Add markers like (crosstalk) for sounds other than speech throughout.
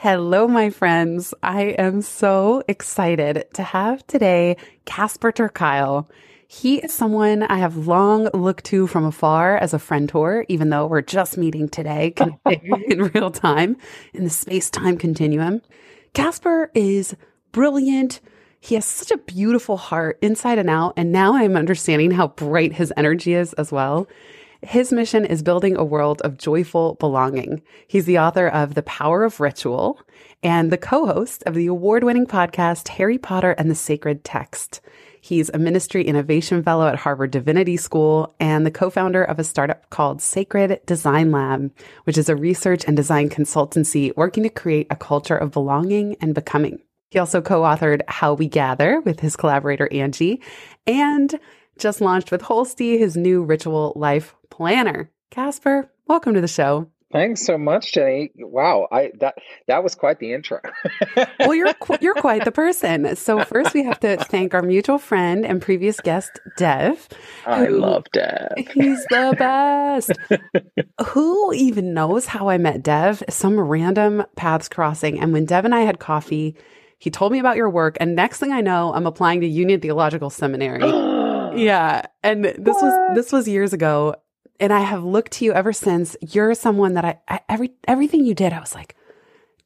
Hello, my friends. I am so excited to have today Casper ter Kuile. He is someone I have long looked to from afar as a friend tour, even though we're just meeting today (laughs) in real time in the space time continuum. Casper is brilliant. He has such a beautiful heart inside and out. And now I'm understanding how bright his energy is as well. His mission is building a world of joyful belonging. He's the author of The Power of Ritual and the co host of the award winning podcast Harry Potter and the Sacred Text. He's a ministry innovation fellow at Harvard Divinity School and the co founder of a startup called Sacred Design Lab, which is a research and design consultancy working to create a culture of belonging and becoming. He also co authored How We Gather with his collaborator Angie and just launched with Holstee his new ritual life planner. Casper, welcome to the show. Thanks so much, Jenny. Wow, I that that was quite the intro. (laughs) well, you're you're quite the person. So first, we have to thank our mutual friend and previous guest, Dev. I who, love Dev. He's the best. (laughs) who even knows how I met Dev? Some random paths crossing, and when Dev and I had coffee, he told me about your work, and next thing I know, I'm applying to Union Theological Seminary. (gasps) (gasps) (gasps) yeah, and this what? was this was years ago, and I have looked to you ever since. You're someone that I, I every everything you did, I was like,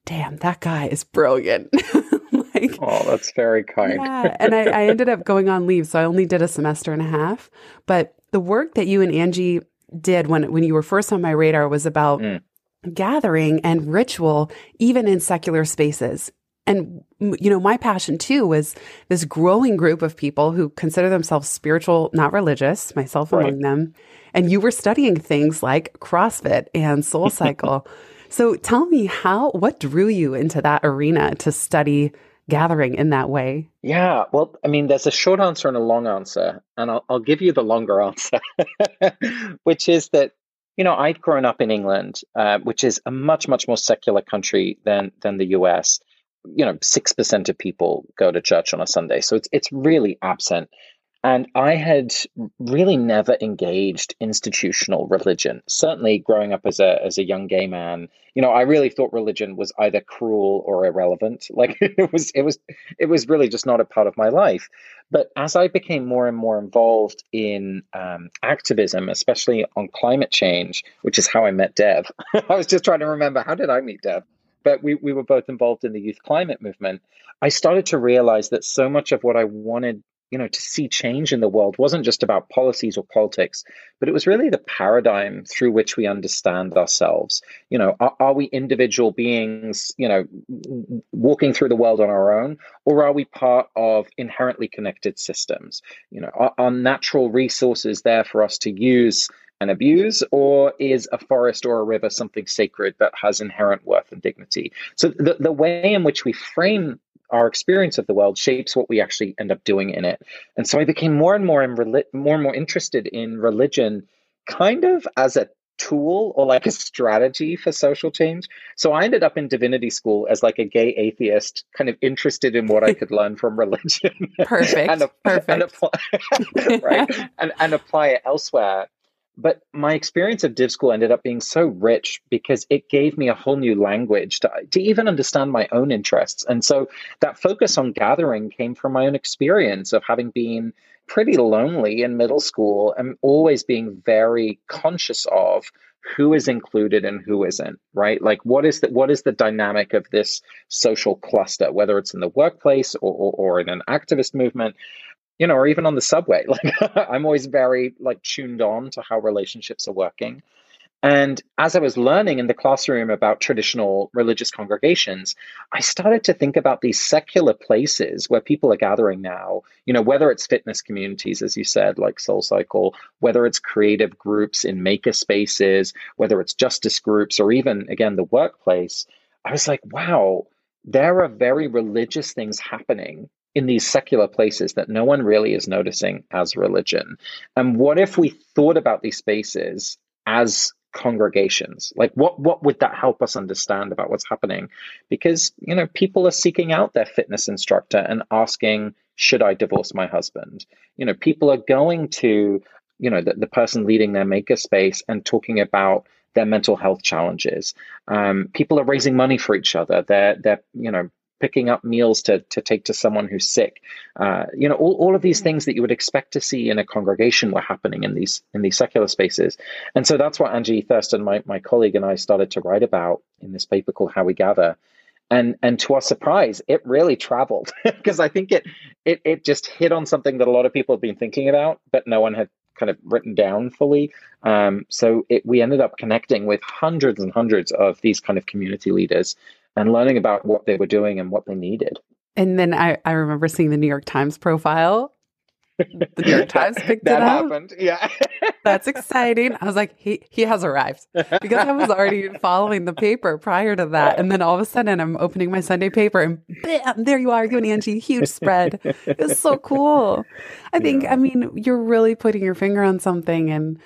damn, that guy is brilliant. (laughs) like, oh, that's very kind. yeah, and I, I ended up going on leave, so I only did a semester and a half. But the work that you and Angie did when when you were first on my radar was about. Mm. Gathering and ritual, even in secular spaces and you know my passion too was this growing group of people who consider themselves spiritual not religious myself right. among them. And you were studying things like crossfit and soul (laughs) cycle. So tell me how what drew you into that arena to study gathering in that way? Yeah well i mean there's a short answer and a long answer and i'll, I'll give you the longer answer (laughs) which is that you know i'd grown up in england uh, which is a much much more secular country than than the us you know, 6% of people go to church on a Sunday. So it's, it's really absent. And I had really never engaged institutional religion. Certainly growing up as a, as a young gay man, you know, I really thought religion was either cruel or irrelevant. (laughs) Like it was, it was, it was really just not a part of my life. But as I became more and more involved in um, activism, especially on climate change, which is how I met Dev, (laughs) I was just trying to remember how did I meet Dev? But we, we were both involved in the youth climate movement, I started to realize that so much of what I wanted, you know, to see change in the world wasn't just about policies or politics, but it was really the paradigm through which we understand ourselves. You know, are, are we individual beings, you know, walking through the world on our own, or are we part of inherently connected systems? You know, are, are natural resources there for us to use and abuse, or is a forest or a river something sacred that has inherent worth and dignity? So the, the way in which we frame our experience of the world shapes what we actually end up doing in it. And so I became more and more in more and more interested in religion, kind of as a tool or like a strategy for social change. So I ended up in divinity school as like a gay atheist, kind of interested in what I could learn from religion. Perfect. (laughs) and, Perfect. And apply, (laughs) right. (laughs) and, and apply it elsewhere. But my experience of div school ended up being so rich because it gave me a whole new language to, to even understand my own interests. And so that focus on gathering came from my own experience of having been pretty lonely in middle school and always being very conscious of who is included and who isn't right like what is the what is the dynamic of this social cluster whether it's in the workplace or, or, or in an activist movement you know, or even on the subway. (laughs) Like I'm always very like tuned on to how relationships are working. And as I was learning in the classroom about traditional religious congregations, I started to think about these secular places where people are gathering now, you know, whether it's fitness communities, as you said, like Soul Cycle, whether it's creative groups in maker spaces, whether it's justice groups, or even, again, the workplace. I was like, wow, there are very religious things happening in these secular places that no one really is noticing as religion. And what if we thought about these spaces as congregations? Like what what would that help us understand about what's happening? Because, you know, people are seeking out their fitness instructor and asking, should I divorce my husband? You know, people are going to, you know, the, the person leading their maker space and talking about their mental health challenges. Um, people are raising money for each other. They're they're you know picking up meals to to take to someone who's sick. Uh, you know, all, all of these things that you would expect to see in a congregation were happening in these in these secular spaces. And so that's what Angie Thurston, my, my colleague, and I started to write about in this paper called How We Gather. And and to our surprise, it really traveled (laughs) because I think it it it just hit on something that a lot of people have been thinking about, but no one had kind of written down fully. Um, so it, we ended up connecting with hundreds and hundreds of these kind of community leaders and learning about what they were doing and what they needed. And then I, I remember seeing the New York Times profile. The New York Times (laughs) picked that up. happened. Yeah. (laughs) That's exciting. I was like, he he has arrived because I was already (laughs) following the paper prior to that, and then all of a sudden I'm opening my Sunday paper, and bam, there you are, you and Angie, huge spread. It's so cool. I think. Yeah. I mean, you're really putting your finger on something, and,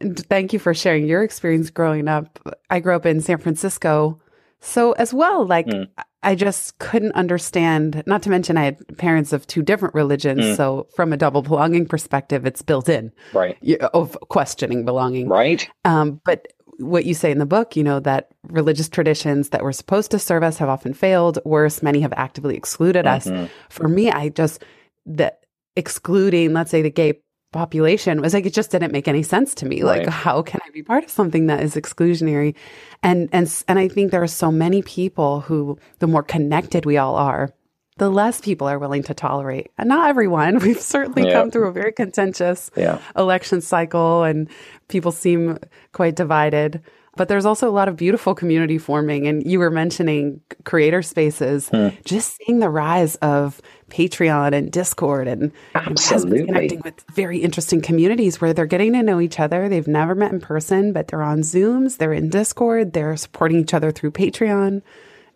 and thank you for sharing your experience growing up. I grew up in San Francisco, so as well, like. Mm. I just couldn't understand, not to mention I had parents of two different religions. Mm. So, from a double belonging perspective, it's built in Right. of questioning belonging. Right. Um, but what you say in the book, you know, that religious traditions that were supposed to serve us have often failed. Worse, many have actively excluded us. Mhm. For me, I just, that excluding, let's say, the gay population was like it just didn't make any sense to me like Right. how can i be part of something that is exclusionary and and and i think there are so many people who the more connected we all are the less people are willing to tolerate and not everyone (laughs) we've certainly Yeah. come through a very contentious Yeah. election cycle and people seem quite divided. But there's also a lot of beautiful community forming. And you were mentioning creator spaces, Hmm. just seeing the rise of Patreon and Discord and you know, my husband's Absolutely. connecting with very interesting communities where they're getting to know each other. They've never met in person, but they're on Zooms, they're in Discord, they're supporting each other through Patreon.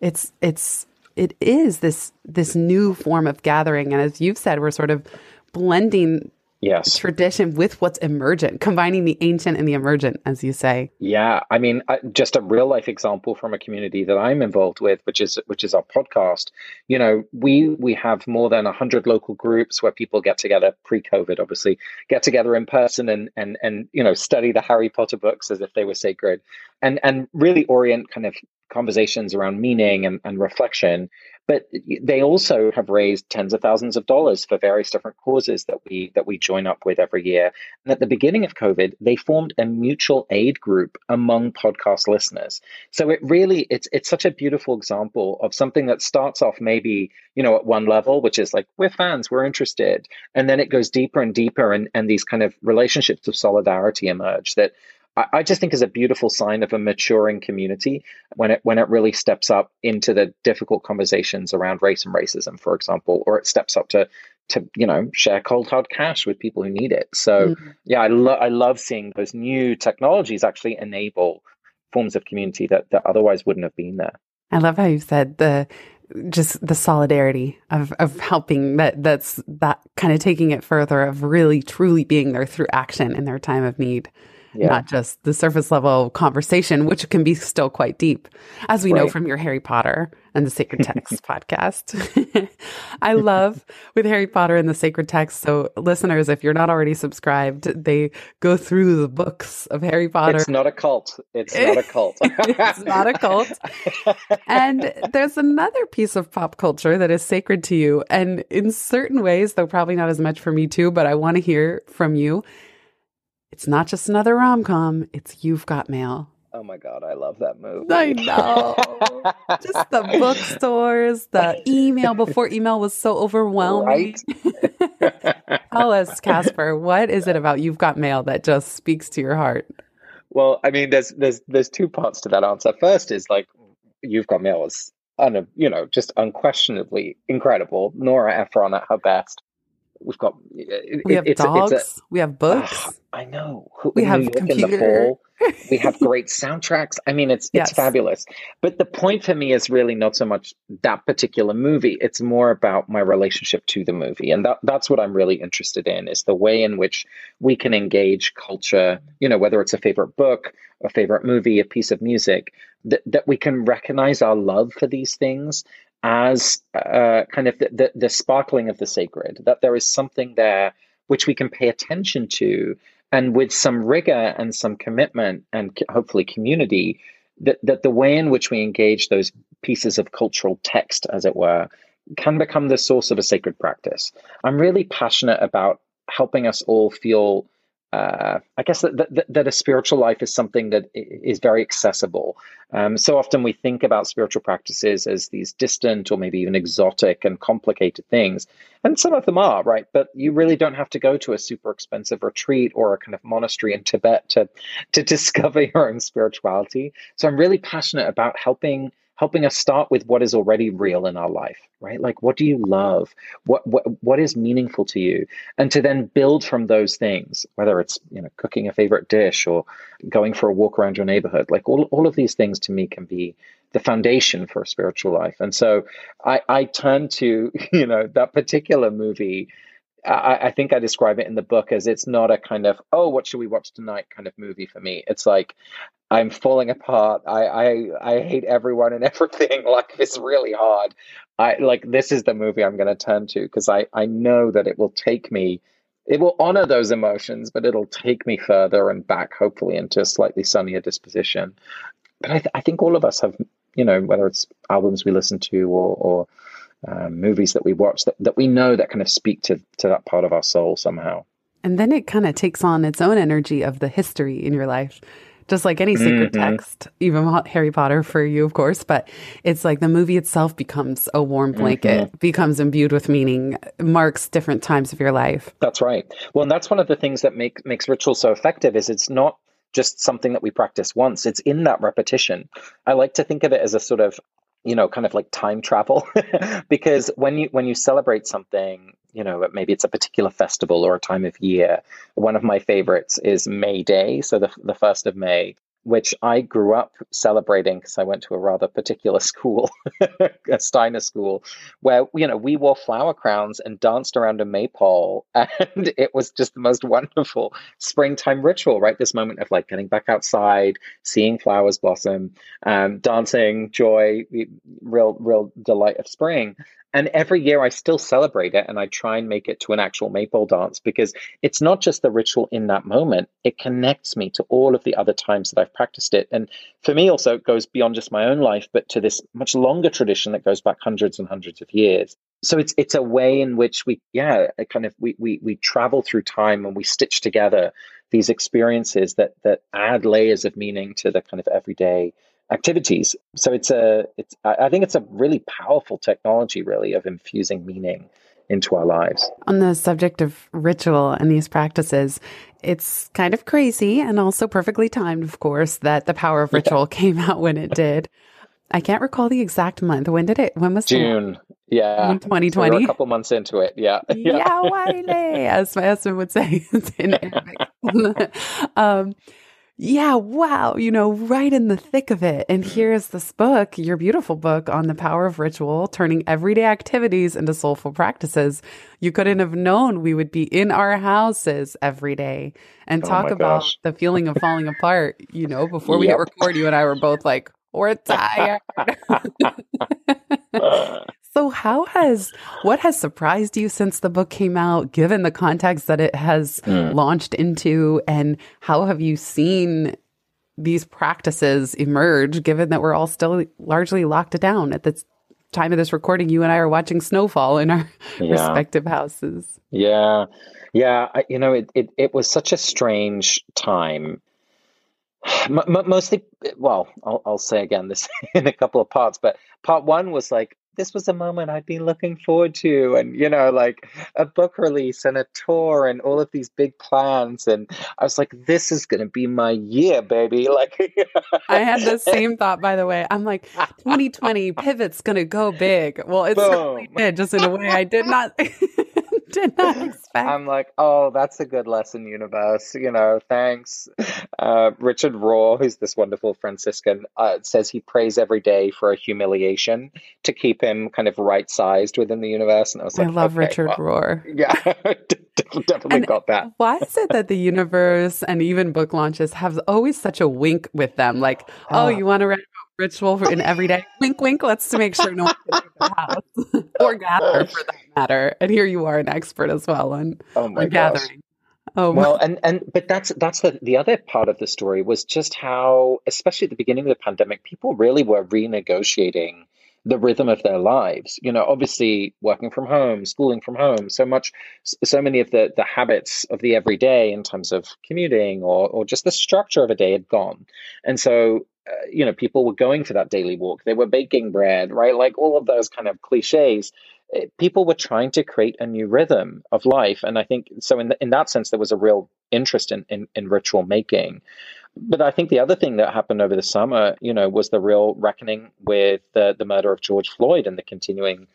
It's it's it is this this new form of gathering. And as you've said, we're sort of blending Yes. tradition with what's emergent, combining the ancient and the emergent, as you say. Yeah, I mean, uh, just a real life example from a community that I'm involved with, which is which is our podcast. You know, we we have more than hundred local groups where people get together pre-COVID, obviously, get together in person and and and you know study the Harry Potter books as if they were sacred, and and really orient kind of conversations around meaning and, and reflection. But they also have raised tens of thousands of dollars for various different causes that we that we join up with every year. And at the beginning of COVID, they formed a mutual aid group among podcast listeners. So it really it's it's such a beautiful example of something that starts off maybe, you know, at one level, which is like, we're fans, we're interested. And then it goes deeper and deeper and, and these kind of relationships of solidarity emerge that I, I just think is a beautiful sign of a maturing community when it when it really steps up into the difficult conversations around race and racism, for example, or it steps up to to you know share cold hard cash with people who need it. So Mhm. yeah, I love I love seeing those new technologies actually enable forms of community that that otherwise wouldn't have been there. I love how you said the just the solidarity of of helping that that's that kind of taking it further of really truly being there through action in their time of need. Yeah. Not just the surface level conversation, which can be still quite deep, as we know from your Harry Potter and the Sacred (laughs) Text podcast. (laughs) I love with Harry Potter and the Sacred Text. So, listeners, if you're not already subscribed, they go through the books of Harry Potter. It's not a cult. It's not a cult. (laughs) It's not a cult. And there's another piece of pop culture that is sacred to you. And in certain ways, though probably not as much for me too, but I want to hear from you. It's not just another rom com, it's You've Got Mail. oh my god, I love that movie. I know. (laughs) Just the bookstores, the email before email was so overwhelming. (laughs) Tell us, Casper, what is it about You've Got Mail that just speaks to your heart? Well, I mean, there's there's there's two parts to that answer. First is like you've got mail is un, you know just unquestionably incredible. Nora Ephron at her best. We've got it- We have it's dogs, it's a- we have books. Ah, I know. We have York in the computer. we have (laughs) great soundtracks. I mean, it's it's yes. fabulous. But the point for me is really not so much that particular movie. It's more about my relationship to the movie, and that that's what I'm really interested in is the way in which we can engage culture. You know, whether it's a favorite book, a favorite movie, a piece of music, that that we can recognize our love for these things as uh, kind of the, the, the sparkling of the sacred. That there is something there which we can pay attention to and with some rigor and some commitment and hopefully community that, that the way in which we engage those pieces of cultural text as it were can become the source of a sacred practice i'm really passionate about helping us all feel uh, I guess that, that, that a spiritual life is something that is very accessible. Um, so often we think about spiritual practices as these distant or maybe even exotic and complicated things, and some of them are right. But you really don't have to go to a super expensive retreat or a kind of monastery in Tibet to to (laughs) discover your own spirituality. So I'm really passionate about helping helping us start with what is already real in our life, right? Like, what do you love? What, what, what is meaningful to you? And to then build from those things, whether it's, you know, cooking a favorite dish or going for a walk around your neighborhood, like all, all of these things to me can be the foundation for a spiritual life. And so I, I turn to, (laughs) you know, that particular movie I, I, think I describe it in the book as it's not a kind of oh what should we watch tonight kind of movie for me. It's like I'm falling apart. I I, I hate everyone and (laughs) everything. Like it's really hard. I like this is the movie I'm going to turn to because I I know that it will take me. It will honor those emotions, but it'll take me further and back, hopefully, into a slightly sunnier disposition. But I, th- I think all of us have, you know, whether it's albums we listen to or, or um, movies that we watch that, that we know that kind of speak to, to that part of our soul somehow. And then it kind of takes on its own energy of the history in your life. Just like any sacred mm-hmm. text, even Harry Potter for you, of course, but it's like the movie itself becomes a warm blanket, mm-hmm. becomes imbued with meaning, marks different times of your life. That's right. Well, and that's one of the things that make, makes ritual so effective is it's not just something that we practice once. It's in that repetition. I like to think of it as a sort of you know kind of like time travel. (laughs) Because when you when you celebrate something you know maybe it's a particular festival or a time of year one of my favorites is may day. So the, the first of may which I grew up celebrating because I went to a rather particular (laughs) school, a Steiner school, where you know we wore flower crowns and danced around a maypole, (laughs) and it was just the most wonderful springtime ritual. Right, this moment of like getting back outside, seeing flowers blossom, um, dancing, joy, real, real delight of spring. And every year I still celebrate it and I try and make it to an actual maypole dance because it's not just the ritual in that moment, it connects me to all of the other times that I've practiced it. And for me, also, it goes beyond just my own life, but to this much longer tradition that goes back hundreds and hundreds of years. So it's it's a way in which we, yeah, kind of we we we travel through time and we stitch together these experiences that that add layers of meaning to the kind of everyday activities. So it's a it's I think it's a really powerful technology really of infusing meaning into our lives. On the subject of ritual and these practices, it's kind of crazy and also perfectly timed, of course, that the power of ritual yeah. (laughs) came out when it (laughs) did. I can't recall the exact month. When did it? When was June? The, yeah, twenty twenty. So a couple months into it. Yeah, (laughs) yeah, yeah as my husband would say in Arabic. um, yeah, wow, you know, right in the thick of it. And mm-hmm. here's this book, your beautiful book on the power of ritual, turning everyday activities into soulful practices. You couldn't have known we would be in our houses every day and oh talk about the feeling of falling apart. You know, before we yep. hit record, you and I were both like, we're (laughs) tired. (laughs) Uh, So, how has what has surprised you since the book came out, given the context that it has mm. launched into, and how have you seen these practices emerge, given that we're all still largely locked down at the time of this recording? You and I are watching snowfall in our yeah. respective houses. Yeah, yeah. I, you know, it, it it was such a strange time mostly well I'll, I'll, say again this (laughs) in a couple of parts but part one was like this was a moment I'd been looking forward to, and you know, like a book release and a tour and all of these big plans. And I was like, this is going to be my year, baby. (laughs) Like, I had the same thought, by the way. I'm like, 2020 pivot's going to go big. Well, it Boom. certainly did, just in a way I did not (laughs) (laughs) Did not (laughs) expect. I'm like, oh, that's a good lesson, universe. You know, thanks. (laughs) Uh, Richard Rohr, who's this wonderful Franciscan, uh, says he prays every day for a humiliation to keep him kind of right sized within the universe. And I was like, I love okay, Richard well, Rohr. Yeah, definitely And got that. Why is it that the universe and even book launches have always such a wink with them? Like, oh, Ah. you want to write ritual for in every day? (laughs) wink, wink. Let's to make sure no one can leave the house (laughs) or gather for that matter. And here you are, an expert as well on, Oh my on gathering. Oh, well and and but that's that's the the other part of the story was just how especially at the beginning of the pandemic people really were renegotiating the rhythm of their lives you know obviously working from home schooling from home so much so many of the the habits of the everyday in terms of commuting or or just the structure of a day had gone and so uh, you know people were going for that daily walk. They were baking bread right? Like all of those kind of cliches. Eh, people were trying to create a new rhythm of life. And i think so in, in that sense there was a real interest in, in, in ritual making. But i think the other thing that happened over the summer you know was the real reckoning with the, the murder of george floyd and the continuing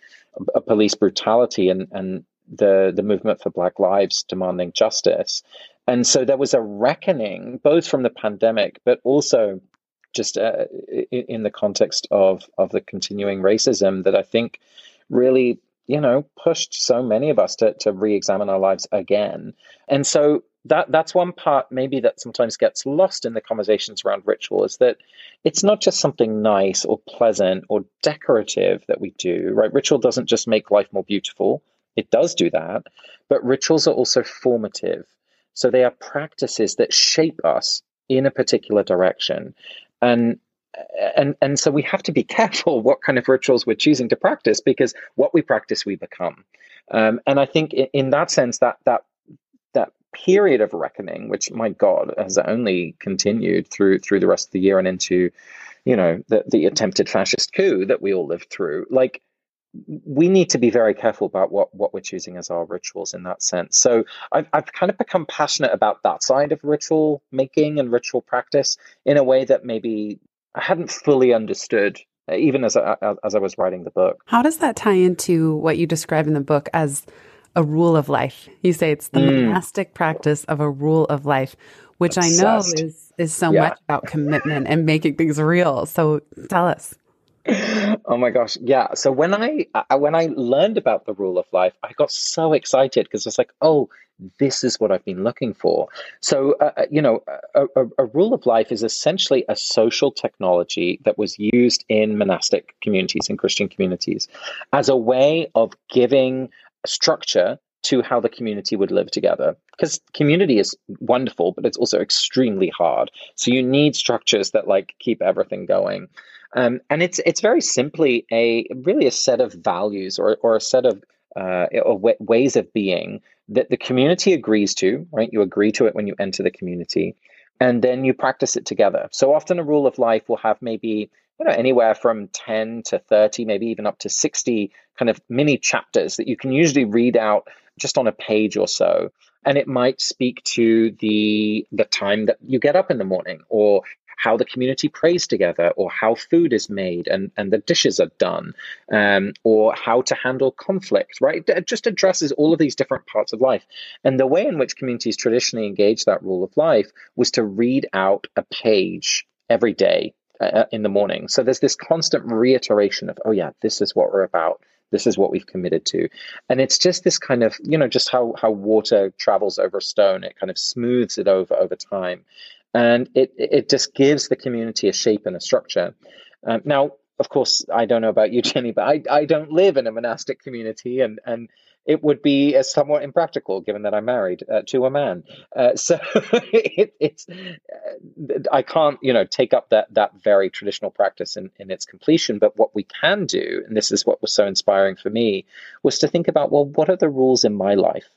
uh, police brutality and, and the, the movement for black lives demanding justice. And so there was a reckoning both from the pandemic but also just uh, in, in the context of of the continuing racism that i think really you know pushed so many of us to to re-examine our lives again. And so that that's one part maybe that sometimes gets lost in the conversations around ritual is that it's not just something nice or pleasant or decorative that we do right? Ritual doesn't just make life more beautiful. It does do that. But rituals are also formative. So they are practices that shape us in a particular direction and and and so we have to be (laughs) careful what kind of rituals we're choosing to practice because what we practice we become. Um, and i think in, in that sense that that that period of reckoning which my god has only continued through through the rest of the year and into you know the, the attempted fascist coup that we all lived through like we need to be very careful about what, what we're choosing as our rituals in that sense. So I've, I've kind of become passionate about that side of ritual making and ritual practice in a way that maybe I hadn't fully understood, even as I, as I was writing the book. How does that tie into what you describe in the book as a rule of life? You say it's the Mm. monastic practice of a rule of life, which I know is is so Yeah. much about commitment and making things real. So tell us. (laughs) oh my gosh. Yeah. So when i when i learned about the rule of life i got so excited because i was like oh this is what i've been looking for. So uh, uh, you know a, a, a rule of life is essentially a social technology that was used in monastic communities and christian communities as a way of giving structure to how the community would live together. Because community is wonderful but it's also extremely hard. So you need structures that like keep everything going um, and it's it's very simply a really a set of values or or a set of uh, ways of being that the community agrees to. Right, you agree to it when you enter the community, and then you practice it together. So often, a rule of life will have maybe you know anywhere from ten to thirty, maybe even up to sixty kind of mini chapters that you can usually read out just on a page or so and it might speak to the the time that you get up in the morning or how the community prays together or how food is made and, and the dishes are done um, or how to handle conflict right? It just addresses all of these different parts of life. And the way in which communities traditionally engage that rule of life was to read out a page every day uh, in the morning. So there's this constant reiteration of oh yeah this is what we're about. This is what we've committed to. And it's just this kind of you know just how how water travels over stone. It kind of smooths it over over time and it it just gives the community a shape and a structure um, now of course i don't know about you (laughs) jenny but i i don't live in a monastic community and and it would be somewhat impractical given that I'm married uh, to a man. Uh, (laughs) so it, it's uh, I can't you know take up that that very traditional practice in, in its completion. But what we can do, and this is what was so inspiring for me, was to think about well, what are the rules in my life?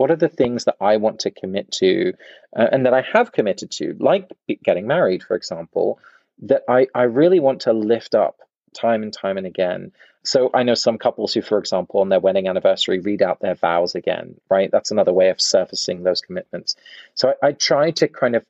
What are the things that I want to commit to, uh, and that I have committed to, like getting married, for example, that I I really want to lift up time and time and again. So I know some couples who, for example, on their wedding anniversary, read out their vows again, right? That's another way of surfacing those commitments. So I, I try to kind of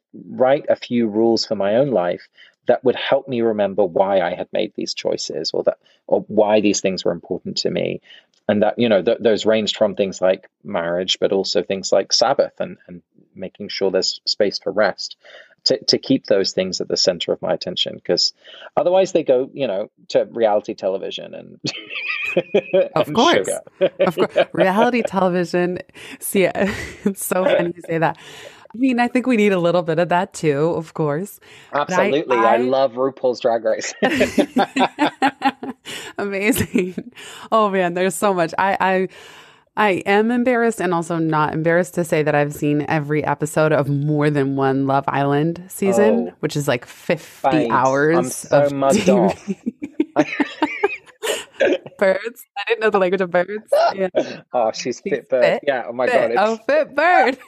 write a few rules for my own life that would help me remember why I had made these choices or that or why these things were important to me. And that, you know, th- those ranged from things like marriage, but also things like Sabbath and, and making sure there's space for rest to, to keep those things at the center of my attention. Because otherwise they go you know to reality television and (laughs) of and course. of course reality television. See (laughs) it's so funny you say that I mean, I think we need a little bit of that too, of course. Absolutely. I, I, I, love RuPaul's Drag Race. (laughs) (laughs) Amazing. Oh man, there's so much. I, I I am embarrassed and also not embarrassed to say that I've seen every episode of more than one Love Island season, oh, which is like 50 hours I'm so of TV. (laughs) birds. I didn't know the language of birds. Yeah. (laughs) Oh, she's, she's fit bird. Fit, yeah. Oh my fit. god. It's... Oh, fit bird.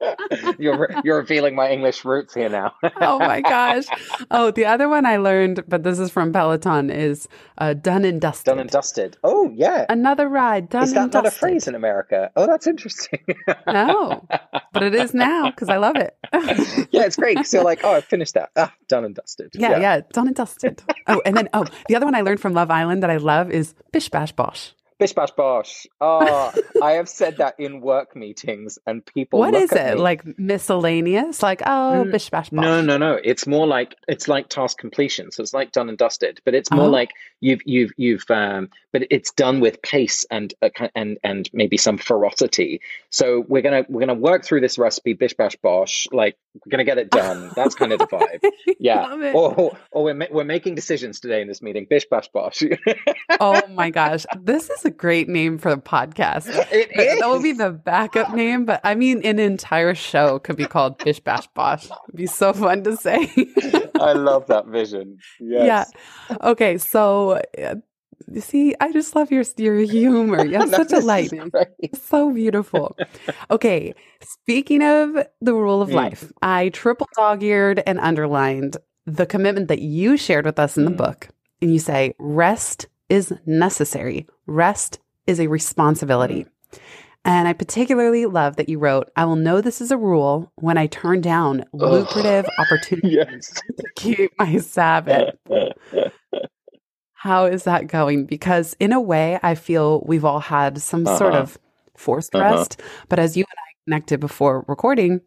(laughs) you're you're revealing my English roots here now. (laughs) oh my gosh. Oh, the other one I learned, but this is from Peloton, is uh, done and dusted. Done and dusted. Oh yeah. Another ride. Done is that and not a phrase in America? Oh, that's interesting. no, but it is now because I love it. yeah, it's great. So like, oh, I finished that. Ah, done and dusted. Yeah, yeah, yeah, done and dusted. Oh, and then oh, the other one I learned from Love Island that I love is Bish Bash Bosh. Bish bash bosh. Oh, I have said that in work meetings, and people. What is it me. like miscellaneous? Like oh, mm, bish bash bosh. No, no, no. It's more like it's like task completion. So it's like done and dusted, but it's more oh. like you've you've you've. Um, but it's done with pace and uh, and and maybe some ferocity. So we're gonna we're gonna work through this recipe bish bash bosh. Like we're gonna get it done. That's kind of the vibe. (laughs) Yeah. Or or we're ma- we're making decisions today in this meeting. Bish bash bosh. (laughs) oh my gosh, this is a great name for the podcast. (laughs) It is. That would be the backup name, but I mean, an entire show could be called Bish Bash Bosh. It'd be so fun to say. (laughs) I love that vision. (laughs) Yes. Yeah. Okay. So, uh, see, I just love your your humor. You have such a light. So beautiful. Okay. Speaking of the rule of mm. life, I triple dog eared and underlined the commitment that you shared with us in the mm. book. And you say, rest is necessary. Rest is a responsibility. And I particularly love that you wrote, I will know this is a rule when I turn down lucrative (laughs) opportunities yes. (laughs) to keep my Sabbath. How is that going? Because in a way, I feel we've all had some uh-huh. sort of forced uh-huh. rest. But as you and I connected before recording,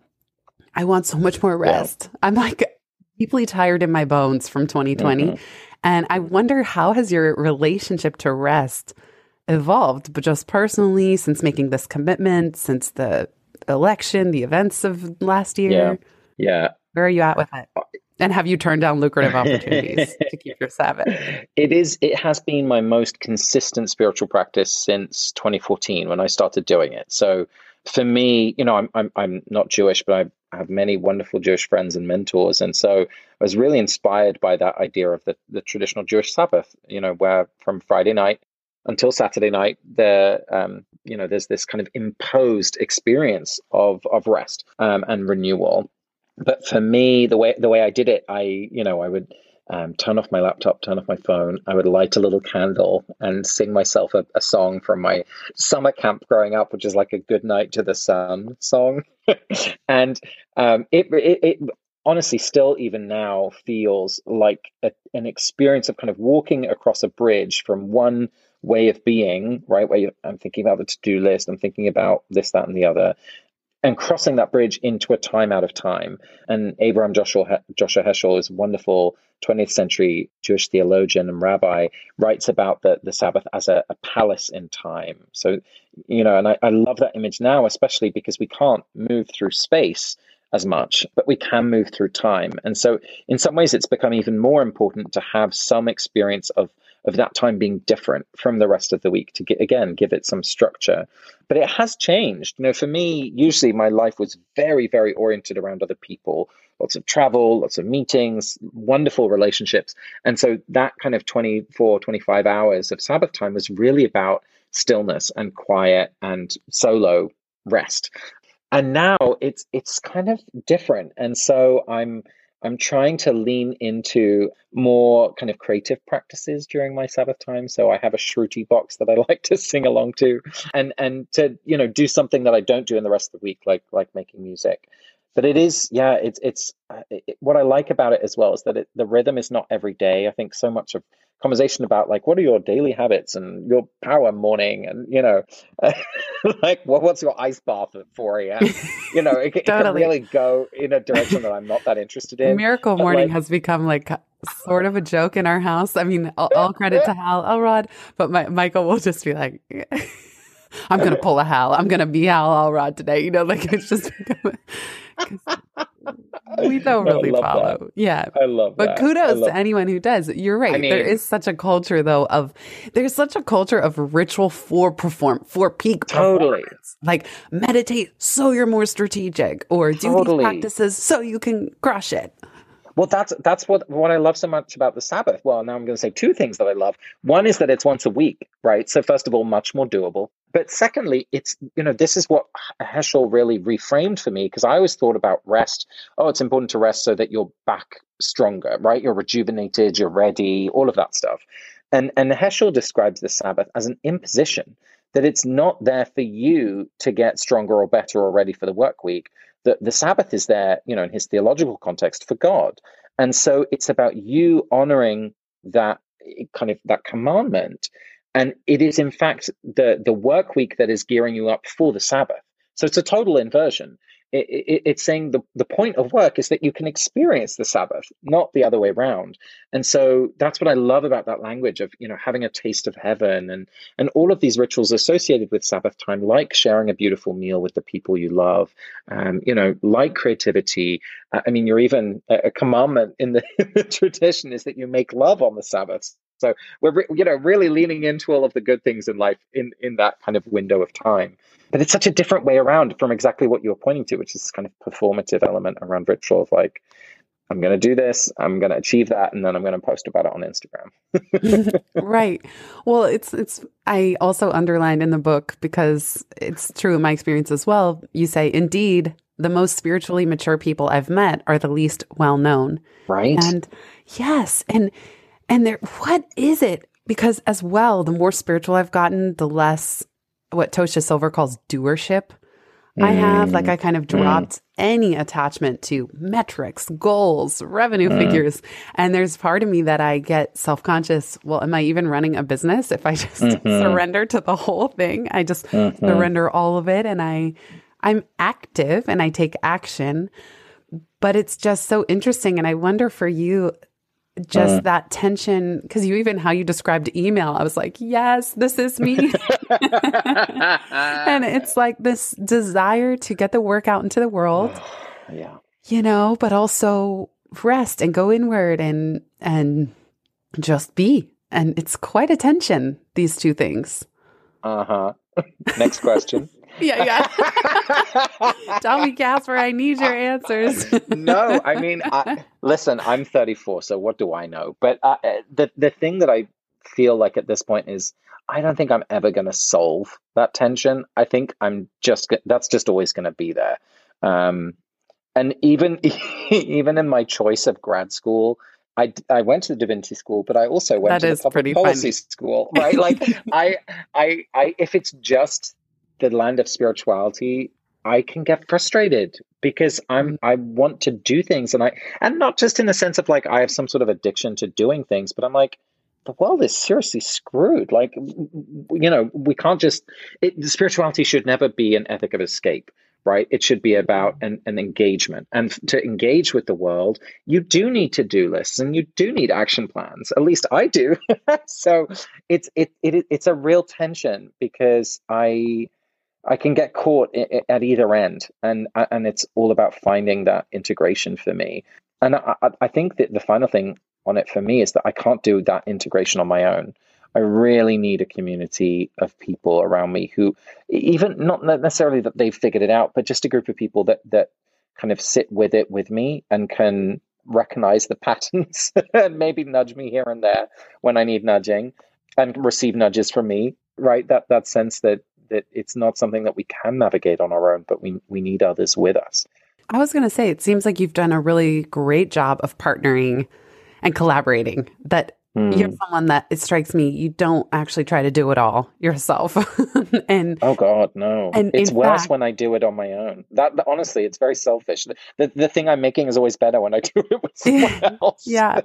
I want so much more rest. Yeah. I'm like deeply tired in my bones from 2020. Mm-hmm. And I wonder how has your relationship to rest evolved, but just personally since making this commitment, since the election, the events of last year? Yeah. Yeah. Where are you at with it? Uh, and have you turned down lucrative opportunities (laughs) to keep your Sabbath? It is. It has been my most consistent spiritual practice since 2014 when I started doing it. So, for me, you know, I'm I'm, I'm not Jewish, but I I have many wonderful Jewish friends and mentors. And so I was really inspired by that idea of the, the traditional Jewish Sabbath, you know, where from Friday night until Saturday night, there, um, you know, there's this kind of imposed experience of, of rest um, and renewal. But for me, the way the way I did it, I, you know, I would um, turn off my laptop, turn off my phone. I would light a little candle and sing myself a, a, song from my summer camp growing up, which is like a good night to the sun song. (laughs) and um, it, it, it, honestly still even now feels like a, an experience of kind of walking across a bridge from one way of being, right? Where you, I'm thinking about the to do list, I'm thinking about this, that, and the other, and crossing that bridge into a time out of time. And Abraham Joshua, Joshua Heschel is a wonderful 20th century Jewish theologian and rabbi, writes about the, the Sabbath as a, a palace in time. So, you know, and I, I love that image now, especially because we can't move through space as much, but we can move through time. And so, in some ways, it's become even more important to have some experience of of that time being different from the rest of the week to get, again give it some structure. But it has changed. You know for me usually my life was very very oriented around other people. Lots of travel lots of meetings wonderful relationships. And so that kind of 24 25 hours of sabbath time was really about stillness and quiet and solo rest and now it's it's kind of different and so i'm I'm trying to lean into more kind of creative practices during my Sabbath time. So I have a Shruti box that I (laughs) like to sing along to, and and to you know do something that I don't do in the rest of the week, like like making music. but it is yeah it's it's uh, it, what i like about it as well is that it, the rhythm is not every day i think so much of conversation about like what are your daily habits and your power morning and you know (laughs) like what, what's your ice bath at 4 a.m (laughs) you know it, totally. it, can really go in a direction that i'm not that interested in miracle but morning like, has become like sort of a joke in our house i mean all, all credit to (laughs) hal elrod but my, michael will just be like I'm gonna pull a Hal. I'm gonna be Hal Elrod today. You know, like it's just we (laughs) don't really follow. That. Yeah. I love that. but that. kudos to anyone who does. You're right. I mean, there is such a culture though of there's such a culture of ritual for perform for peak totally. Like meditate so you're more strategic or do totally. these practices so you can crush it. Well, that's that's what what I love so much about the Sabbath. Well, now I'm going to say two things that I love. One is that it's once a week, right? So first of all, much more doable. But secondly, it's you know this is what Heschel really reframed for me because I always thought about rest. Oh, it's important to rest so that you're back stronger, right? You're rejuvenated, you're ready, all of that stuff. And and Heschel describes the Sabbath as an imposition that it's not there for you to get stronger or better or ready for the work week That the Sabbath is there, you know, in his theological context for God. And so it's about you honoring that kind of that commandment. And it is in fact the the work week that is gearing you up for the Sabbath. So it's a total inversion it, it, it's saying the, the point of work is that you can experience the Sabbath, not the other way around. And so that's what I love about that language of you know having a taste of heaven and and all of these rituals associated with Sabbath time, like sharing a beautiful meal with the people you love, um, you know, like creativity. I mean, you're even a commandment in the, (laughs) in the tradition is that you make love on the Sabbath. So we're you know really leaning into all of the good things in life in in that kind of window of time. But it's such a different way around from exactly what you were pointing to, which is this kind of performative element around ritual of like, I'm going to do this, I'm going to achieve that, and then I'm going to post about it on Instagram. (laughs) right. Well, it's it's. I also underlined in the book because it's true in my experience as well. You say, indeed, the most spiritually mature people I've met are the least well known. Right. And yes, and and there, what is it? Because as well, the more spiritual I've gotten, the less what Tosha Silver calls doership. Mm. I have like I kind of mm. dropped mm. any attachment to metrics, goals, revenue mm. figures. And there's part of me that I get self conscious. Well, am I even running a business if I (laughs) just mm-hmm. surrender to the whole thing? I just mm-hmm. surrender all of it and I I'm active and I take action. But it's just so interesting. And I wonder for you, just uh, that tension because you even how you described email i was like yes this is me. (laughs) And it's like this desire to get the work out into the world (sighs) yeah. you know but also rest and go inward and and just be. And it's quite a tension these two things. Uh-huh. (laughs) Next question yeah, yeah. (laughs) Me, Casper, I need your answers. no, I mean, I, (laughs) listen, I'm 34, so what do I know? But uh, the the thing that I feel like at this point is I don't think I'm ever going to solve that tension. I think I'm just that's just always going to be there. Um, and even (laughs) even in my choice of grad school, I, I went to the Divinity School, but I also went that to the public policy funny. school, right? Like I, I, I, if it's just the land of spirituality, I can get frustrated because I'm mm-hmm. I want to do things and I and not just in the sense of like I have some sort of addiction to doing things, but I'm like the world is seriously screwed. Like you know, we can't just it, spirituality should never be an ethic of escape, right? It should be about mm-hmm. an, an engagement. And to engage with the world, you do need to do lists and you do need action plans. At least I do. (laughs) so it's it, it it's a real tension because I I can get caught at either end, and and it's all about finding that integration for me. And I, I think that the final thing on it for me is that I can't do that integration on my own. I really need a community of people around me who, even not necessarily that they've figured it out, but just a group of people that that kind of sit with it with me and can recognize the (laughs) patterns and maybe nudge me here and there when I need nudging and receive nudges from me. Right, that that sense that that it's not something that we can navigate on our own, but we, we need others with us. I was going to say, it seems like you've done a really great job of partnering and collaborating. That Mm. You're someone that it strikes me you don't actually try to do it all yourself. (laughs) and oh god, no. And it's worse fact, when I do it on my own. That, that, honestly, it's very selfish. The, the, the thing I'm making is always better when I (laughs) do it with someone (laughs) else. yeah.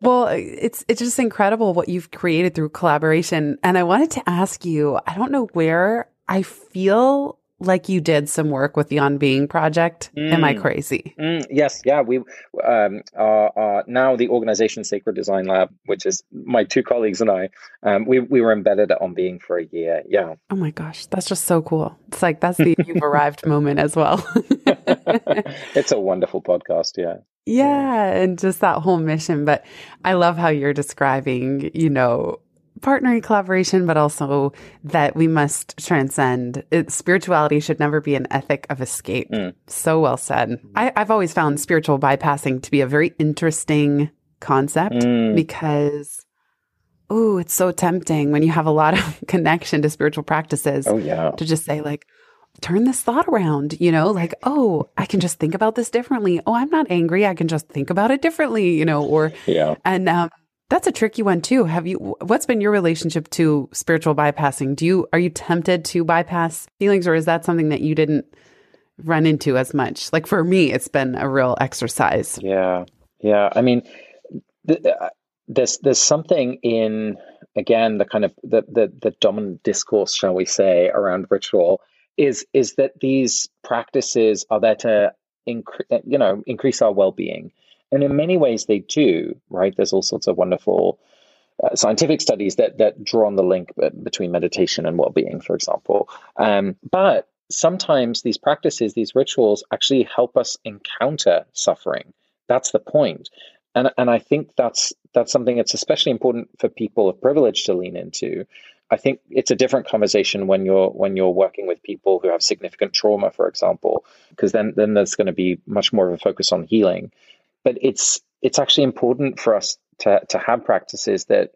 well, it's it's just incredible what you've created through collaboration. And I wanted to ask you, I don't know where I feel like you did some work with the On Being project. Mm. Am I mm. crazy? Mm, yes, yeah. We um, are, are, now the organization Sacred Design Lab, which is my two colleagues and I. Um, we we were embedded at On Being for a year. Yeah. Oh my gosh, that's just so cool. It's like that's the you've (laughs) arrived moment as well. (laughs) it's a wonderful podcast. Yeah. Yeah, and just that whole mission. But I love how you're describing, you know, partnering collaboration, but also that we must transcend. It, spirituality should never be an ethic of escape. Mm. So well said. I, have always found spiritual bypassing to be a very interesting concept mm. because, oh, it's so tempting when you have a lot of (laughs) connection to spiritual practices. Oh, yeah. To just say, like, turn this thought around, you know, like, oh, I can just think about this differently. Oh, I'm not angry. I can just think about it differently, you know, or, yeah. And, um, that's a tricky one too. Have you what's been your relationship to spiritual bypassing? Do you are you tempted to bypass feelings or is that something that you didn't run into as much? Like for me it's been a real exercise. Yeah. Yeah. I mean uh, there's there's something in again the kind of the the, the dominant discourse shall we say around ritual is is that these practices are there to incre- you know increase our well-being and in many ways, they do, right? There's all sorts of wonderful uh, scientific studies that, that draw on the link between meditation and well being, for example. Um, but sometimes these practices, these rituals, actually help us encounter suffering. That's the point. And, and I think that's that's something that's especially important for people of privilege to lean into. I think it's a different conversation when you're when you're working with people who have significant trauma, for example, because then then there's going to be much more of a focus on healing but it's it's actually important for us to to have practices that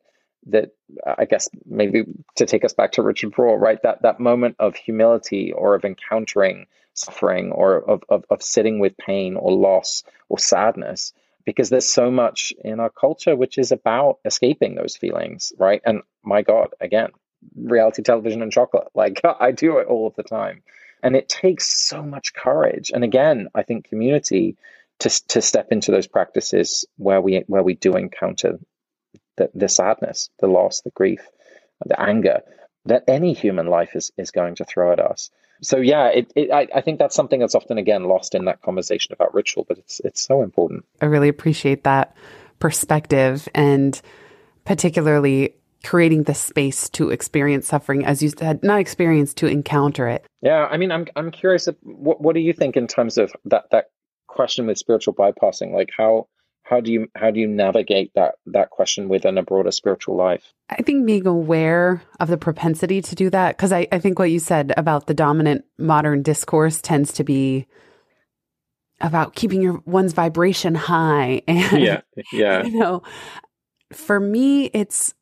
that uh, I guess maybe to take us back to Richard Rohr, right? That that moment of humility or of encountering suffering or of, of, of sitting with pain or loss or sadness, because there's so much in our culture which is about escaping those feelings, right? And my God, again, reality television and chocolate. (laughs) Like I do it all of the time. And it takes so much courage. And again, I think community to to step into those practices where we where we do encounter the, the sadness, the loss, the grief, the anger that any human life is is going to throw at us. So yeah, it, it I, I think that's something that's often again lost in that conversation about ritual, but it's it's so important. I really appreciate that perspective and particularly creating the space to experience suffering as you said not experience to encounter it yeah i mean i'm i'm curious what what do you think in terms of that that question with spiritual bypassing? Like how how do you how do you navigate that that question within a broader spiritual life? I think being aware of the propensity to do that because I, I think what you said about the dominant modern discourse tends to be about keeping your one's vibration high (laughs) and yeah yeah. you know for me it's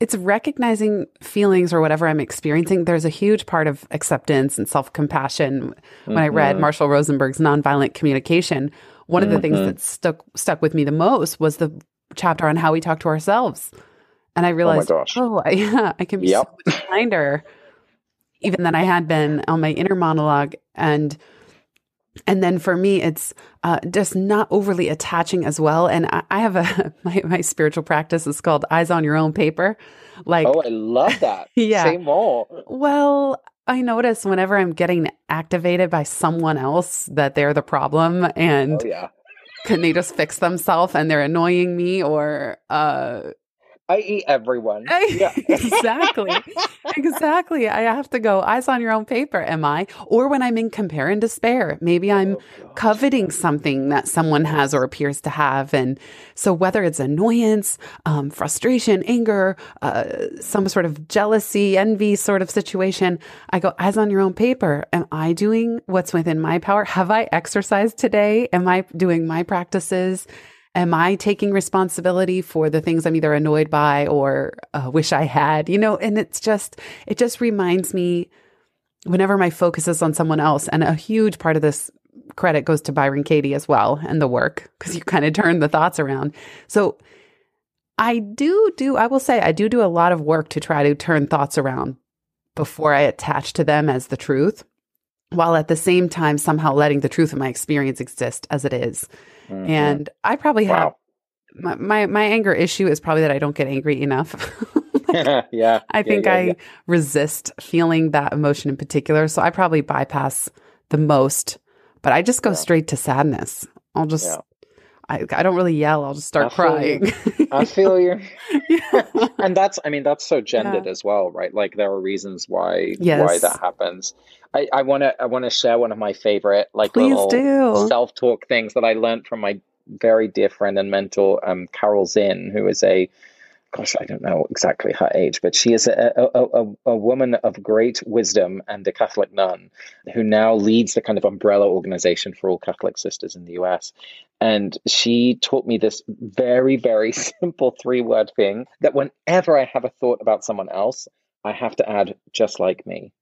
it's recognizing feelings or whatever I'm experiencing. There's a huge part of acceptance and self compassion. When mm-hmm. I read mm-hmm. Marshall Rosenberg's Nonviolent Communication, one mm-hmm. of the things mm-hmm. that stuck stuck with me the most was the chapter on how we talk to ourselves. And I realized, oh, oh I, (laughs) yeah, I can be yep. so much kinder even than I had been on my inner monologue. And and then for me, it's uh, just not overly attaching as well. And I, I have a (laughs) my, my spiritual practice is called eyes on your own paper. Like, oh, I love that. (laughs) yeah, say more. Well, I notice whenever I'm getting activated by someone else that they're the problem, and oh, yeah. can they just fix themselves and they're annoying me, or uh, I eat everyone. (laughs) Yeah. (laughs) exactly. exactly. I have to go eyes on your own paper, am I? Or when I'm in compare and despair, maybe I'm oh, coveting something that someone has or appears to have. And so whether it's annoyance, um, frustration, anger, uh, some sort of jealousy, envy sort of situation, I go eyes on your own paper. Am I doing what's within my power? Have I exercised today? Am I doing my practices? Am I taking responsibility for the things I'm either annoyed by or uh, wish I had? You know, and it's just, it just reminds me whenever my focus is on someone else, and a huge part of this credit goes to Byron Katie as well and the work, because you kind of turn the thoughts around. So I do do, I will say, I do do a lot of work to try to turn thoughts around before I attach to them as the truth, while at the same time somehow letting the truth of my experience exist as it is. Mhm. And I probably have my, my, my anger issue is probably that I don't get angry enough. (laughs) (laughs) yeah. I think yeah, I yeah. resist feeling that emotion in particular. So I probably bypass the most, but I just go Yeah. straight to sadness. I'll just, Yeah. I, I don't really yell. I'll just start I crying. (laughs) I feel you. Yeah. and that's i mean that's so gendered as well right like there are reasons why why that happens i i want to i want to share one of my favorite like Please little do. self-talk things that i learned from my very dear friend and mentor um carol zinn who is a gosh i don't know exactly her age but she is a a, a, a- woman of great wisdom and a catholic nun who now leads the kind of umbrella organization for all catholic sisters in the us and she taught me this very, very (laughs) simple three word thing that whenever I have a thought about someone else, I have to add just like me.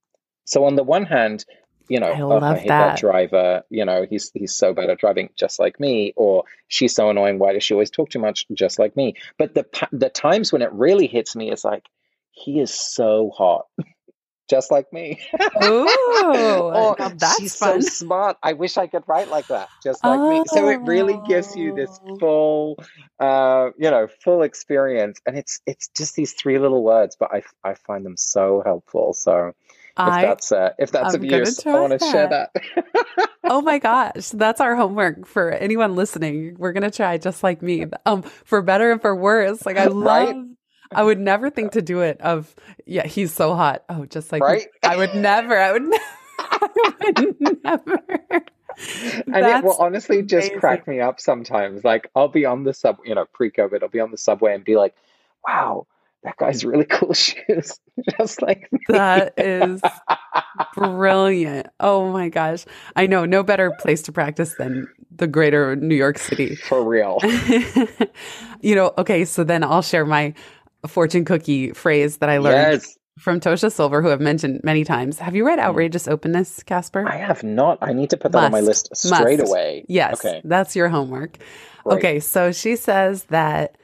So on the one hand, you know, I "Oh, love hate that. driver, you know, he's he's so bad at driving just like me, or she's so annoying, why does she always talk too much just like me? But the the times when it really hits me is like, he is so hot. (laughs) Just like me. Ooh, (laughs) or now that's she's fun. so smart. I wish I could write like that, just like me. So it really gives you this Oh. full, uh, you know, full experience, and it's it's just these three little words, but I I find them so helpful. So if that's uh, if that's I'm of use, I want to share that. oh my (laughs) gosh, that's our homework for anyone listening. We're gonna try just like me. Um, for better and for worse. Like I (laughs) love. Right? I would never think to do it. Of yeah, he's so hot. Oh, just like. Right? I would never. I would. (laughs) Ne- I would never. and it will honestly just amazing. crack me up sometimes. Like I'll be on the sub, you know, pre-COVID, I'll be on the subway and be like, "Wow, that guy's really cool (laughs) shoes," (laughs) just like me. That (laughs) is brilliant. Oh my gosh. I know no better place to practice than the greater New York City. for real. you know, okay, so then I'll share my fortune cookie phrase that I learned Yes, from Tosha Silver, who I've mentioned many times. Have you read hmm. Outrageous Openness, Casper? I have not. I need to put that on my list straight Must. away. Yes, Okay. that's your homework. Great. Okay, so she says that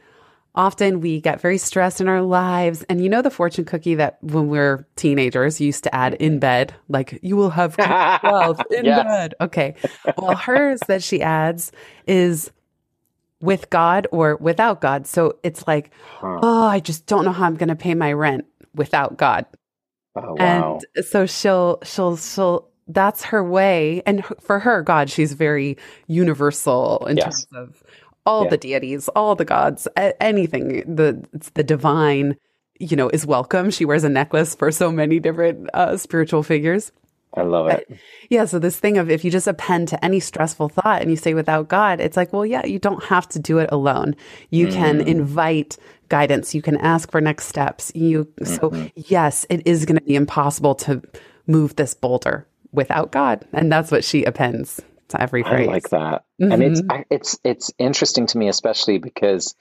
often we get very stressed in our lives. And you know the fortune cookie that when we're teenagers used to add in bed, like you will have (laughs) wealth in Yes. bed. Okay. Well, hers that she adds is with God or without God. So it's like, Huh. oh, I just don't know how I'm going to pay my rent without God. Oh wow. And so she'll, she'll, she'll, that's her way. And for her, God, she's very universal in Yes. terms of all Yeah. the deities, all the gods, anything, the, the divine, you know, is welcome. She wears a necklace for so many different uh, spiritual figures. I love it. Yeah. So this thing of if you just append to any stressful thought and you say without God, it's like, well, yeah, you don't have to do it alone. You can Mm. invite guidance. You can ask for next steps. You so Mm-hmm. yes, it is going to be impossible to move this boulder without God, and that's what she appends to every I like that. And it's Mhm. I, it's it's interesting to me, especially because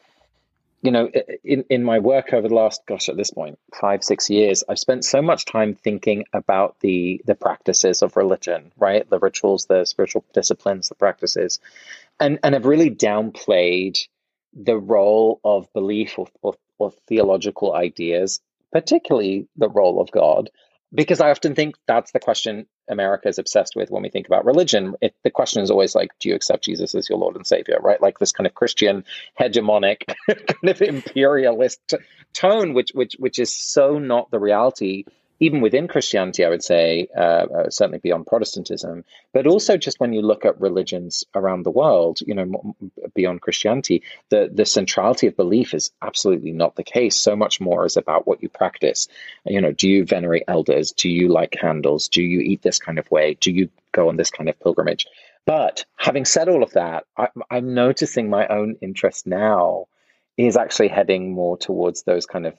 you know, in in my work over the last, gosh, at this point, five six years, I've spent so much time thinking about the the practices of religion, right? The rituals, the spiritual disciplines, the practices, and and I've really downplayed the role of belief or, or, or theological ideas, particularly the role of God, because I often think that's the question America is obsessed with when we think about religion. It, the question is always like, do you accept Jesus as your Lord and Savior, right? Like this kind of Christian hegemonic (laughs) kind of imperialist tone, which which which is so not the reality. Even within Christianity, I would say, uh, uh, certainly beyond Protestantism, but also just when you look at religions around the world, you know, beyond Christianity, the the centrality of belief is absolutely not the case. So much more is about what you practice. You know, do you venerate elders? Do you light candles? Do you eat this kind of way? Do you go on this kind of pilgrimage? But having said all of that, I, I'm noticing my own interest now is actually heading more towards those kind of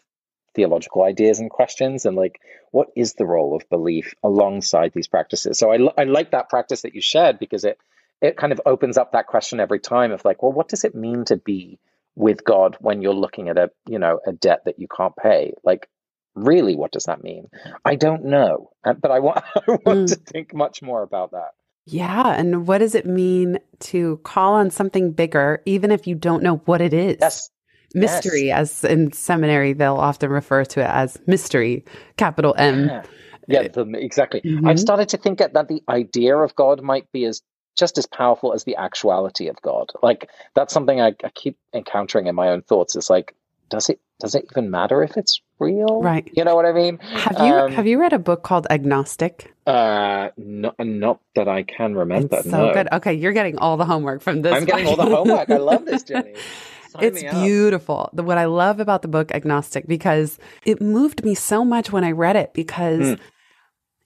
theological ideas and questions and like what is the role of belief alongside these practices so I, I like that practice that you shared because it it kind of opens up that question every time of like well what does it mean to be with god when you're looking at a you know a debt that you can't pay like really what does that mean i don't know but i want (laughs) i want Mm. to think much more about that Yeah. And what does it mean to call on something bigger, even if you don't know what it is? yes mystery, yes. as in seminary, they'll often refer to it as mystery, capital M. Yeah, yeah the, exactly. Mm-hmm. I've started to think that the idea of God might be as just as powerful as the actuality of God. Like that's something I, I keep encountering in my own thoughts. It's like, does it does it even matter if it's real? Right. You know what I mean? Have you um, have you read a book called Agnostic? Uh, not not that I can remember. It's so no. good. Okay, you're getting all the homework from this. I'm getting all the homework. I love this, (laughs) Jenny. It's beautiful. The, what I love about the book Agnostic because it moved me so much when I read it because mm.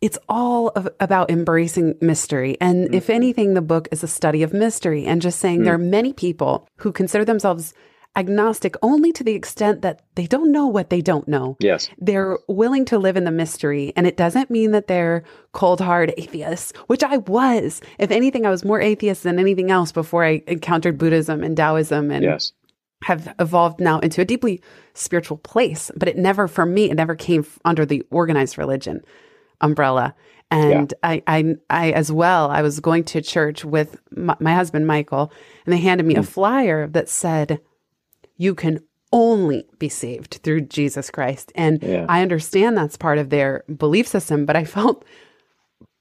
it's all of, about embracing mystery. And mm. if anything, the book is a study of mystery and just saying mm. there are many people who consider themselves agnostic only to the extent that they don't know what they don't know. Yes. They're willing to live in the mystery. And it doesn't mean that they're cold hard atheists, which I was. If anything, I was more atheist than anything else before I encountered Buddhism and Taoism and yes. Have evolved now into a deeply spiritual place. But it never, for me, it never came under the organized religion umbrella. And yeah. I, I, I, as well, I was going to church with my, my husband, Michael, and they handed me mm. a flyer that said, you can only be saved through Jesus Christ. And yeah. I understand that's part of their belief system, but I felt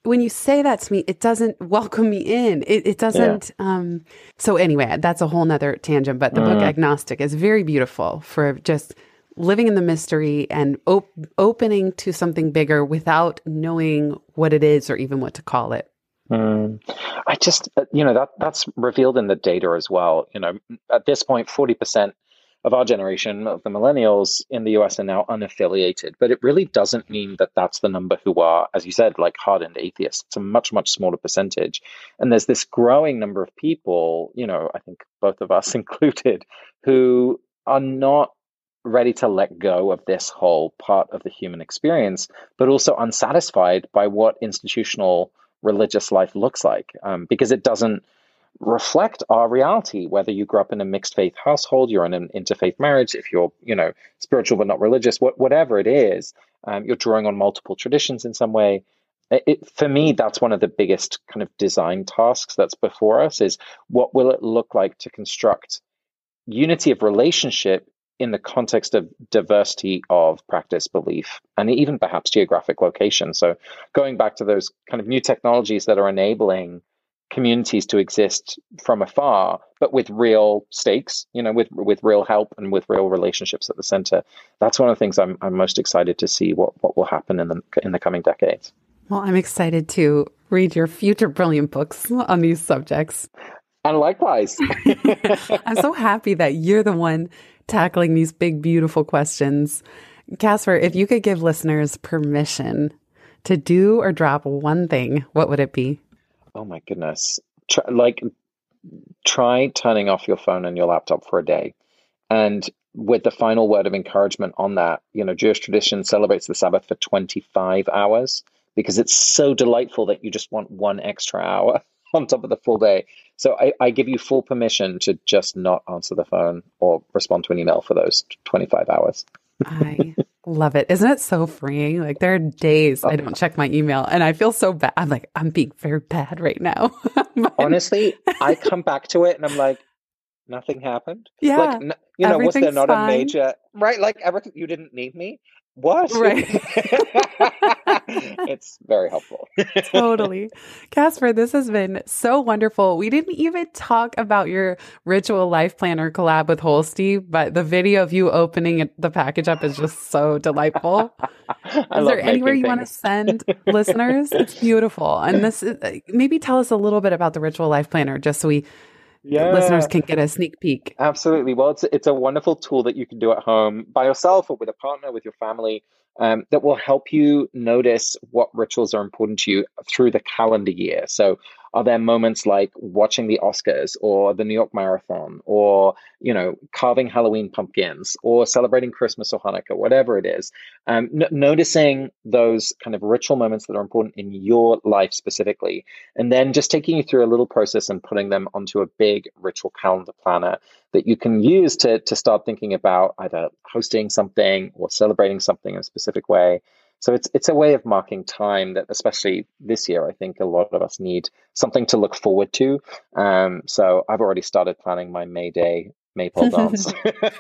when you say that to me, it doesn't (laughs) welcome me in. It, it doesn't. Yeah. Um, so anyway, that's a whole nother tangent. But the mm. book Agnostic is very beautiful for just living in the mystery and op- opening to something bigger without knowing what it is or even what to call it. Mm. I just, uh, you know, that that's revealed in the data as well. You know, at this point, forty percent of our generation, of the millennials in the US, are now unaffiliated. But it really doesn't mean that that's the number who are, as you said, like hardened atheists. It's a much, much smaller percentage. And there's this growing number of people, you know, I think both of us (laughs) included, who are not ready to let go of this whole part of the human experience, but also unsatisfied by what institutional religious life looks like um, because it doesn't reflect our reality whether you grew up in a mixed faith household you're in an interfaith marriage if you're you know spiritual but not religious what, whatever it is um, you're drawing on multiple traditions in some way. It, for me that's one of the biggest kind of design tasks that's before us is what will it look like to construct unity of relationship in the context of diversity of practice belief and even perhaps geographic location. So going back to those kind of new technologies that are enabling communities to exist from afar, but with real stakes, you know, with with real help and with real relationships at the center. That's one of the things I'm I'm most excited to see what what will happen in the in the coming decades. Well, I'm excited to read your future brilliant books on these subjects. And likewise. (laughs) I'm so happy that you're the one tackling these big, beautiful questions. Casper, if you could give listeners permission to do or drop one thing, what would it be? Oh my goodness. Try, like, try turning off your phone and your laptop for a day. And with the final word of encouragement on that, you know, Jewish tradition celebrates the Sabbath for 25 hours because it's so delightful that you just want one extra hour (laughs) on top of the full day. So I, I, give you full permission to just not answer the phone or respond to an email for those 25 hours. I love it. Isn't it so freeing? Like there are days oh I don't check my email and I feel so bad. I'm like, I'm being very bad right now. (laughs) Honestly, I (laughs) come back to it and I'm like, nothing happened. Yeah. Like, you know, was there not fine. a major, right? Like everything, you didn't need me. What? Right. (laughs) (laughs) it's very helpful. totally. Casper, this has been so wonderful. We didn't even talk about your ritual life planner collab with Holstee, but the video of you opening the package up is just so delightful. (laughs) is there anywhere you things. want to send listeners? It's beautiful. And this is, uh, maybe tell us a little bit about the ritual life planner just so we yeah. listeners can get a sneak peek. Absolutely. Well, it's it's a wonderful tool that you can do at home by yourself or with a partner, with your family, um, that will help you notice what rituals are important to you through the calendar year. So, are there moments like watching the Oscars or the New York Marathon or, you know, carving Halloween pumpkins or celebrating Christmas or Hanukkah, whatever it is? Um, n- noticing those kind of ritual moments that are important in your life specifically, and then just taking you through a little process and putting them onto a big ritual calendar planner that you can use to, to start thinking about either hosting something or celebrating something in a specific way. So it's it's a way of marking time that, especially this year, I think a lot of us need something to look forward to. Um, so I've already started planning my May Day maypole (laughs) dance.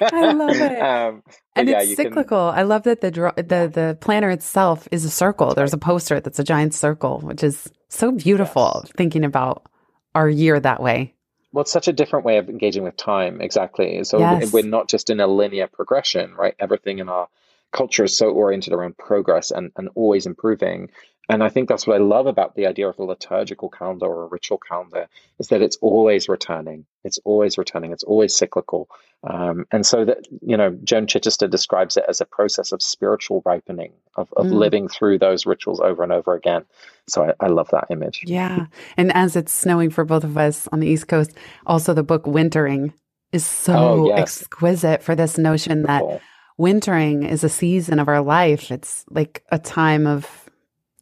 I love it. (laughs) Um, and yeah, it's cyclical. Can... I love that the the the planner itself is a circle. There's a poster that's a giant circle, which is so beautiful. Yes. Thinking about our year that way. Well, it's such a different way of engaging with time. Exactly. So yes. we're not just in a linear progression, right? Everything in our culture is so oriented around progress and, and always improving. And I think that's what I love about the idea of a liturgical calendar or a ritual calendar is that it's always returning. It's always returning. It's always cyclical. Um, and so that, you know, Joan Chittister describes it as a process of spiritual ripening, of, of mm. living through those rituals over and over again. So I, I, love that image. Yeah. And as it's snowing for both of us on the East Coast, also the book Wintering is so oh, yes. exquisite for this notion Beautiful. that wintering is a season of our life. It's like a time of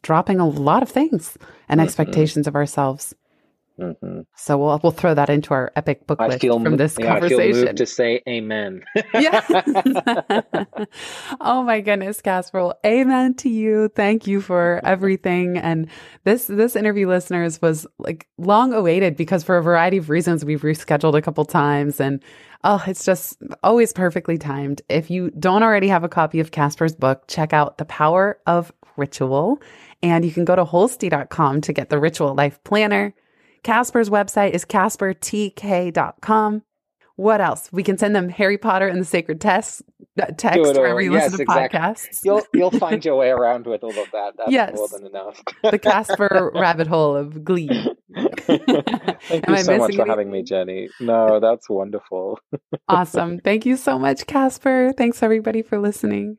dropping a lot of things and mm-hmm. expectations of ourselves. Mm-hmm. So we'll we'll throw that into our epic book list feel, from this yeah, conversation. I feel moved to say amen. (laughs) yeah. (laughs) oh my goodness, Casper. Well, amen to you. Thank you for everything. And this this interview, listeners, was like long awaited because for a variety of reasons we've rescheduled a couple times and. Oh, it's just always perfectly timed. If you don't already have a copy of Casper's book, check out The Power of Ritual. And you can go to holstee.com to get the Ritual Life Planner. Casper's website is caspertk.com. What else? We can send them Harry Potter and the Sacred Text uh, text wherever you yes, listen to exactly. podcasts. You'll you'll (laughs) find your way around with all of that. That's yes. more than enough. the Casper (laughs) rabbit hole of glee. (laughs) Thank you so much for having me, Jenny. No, that's wonderful. awesome. Thank you so much, Casper. Thanks everybody for listening.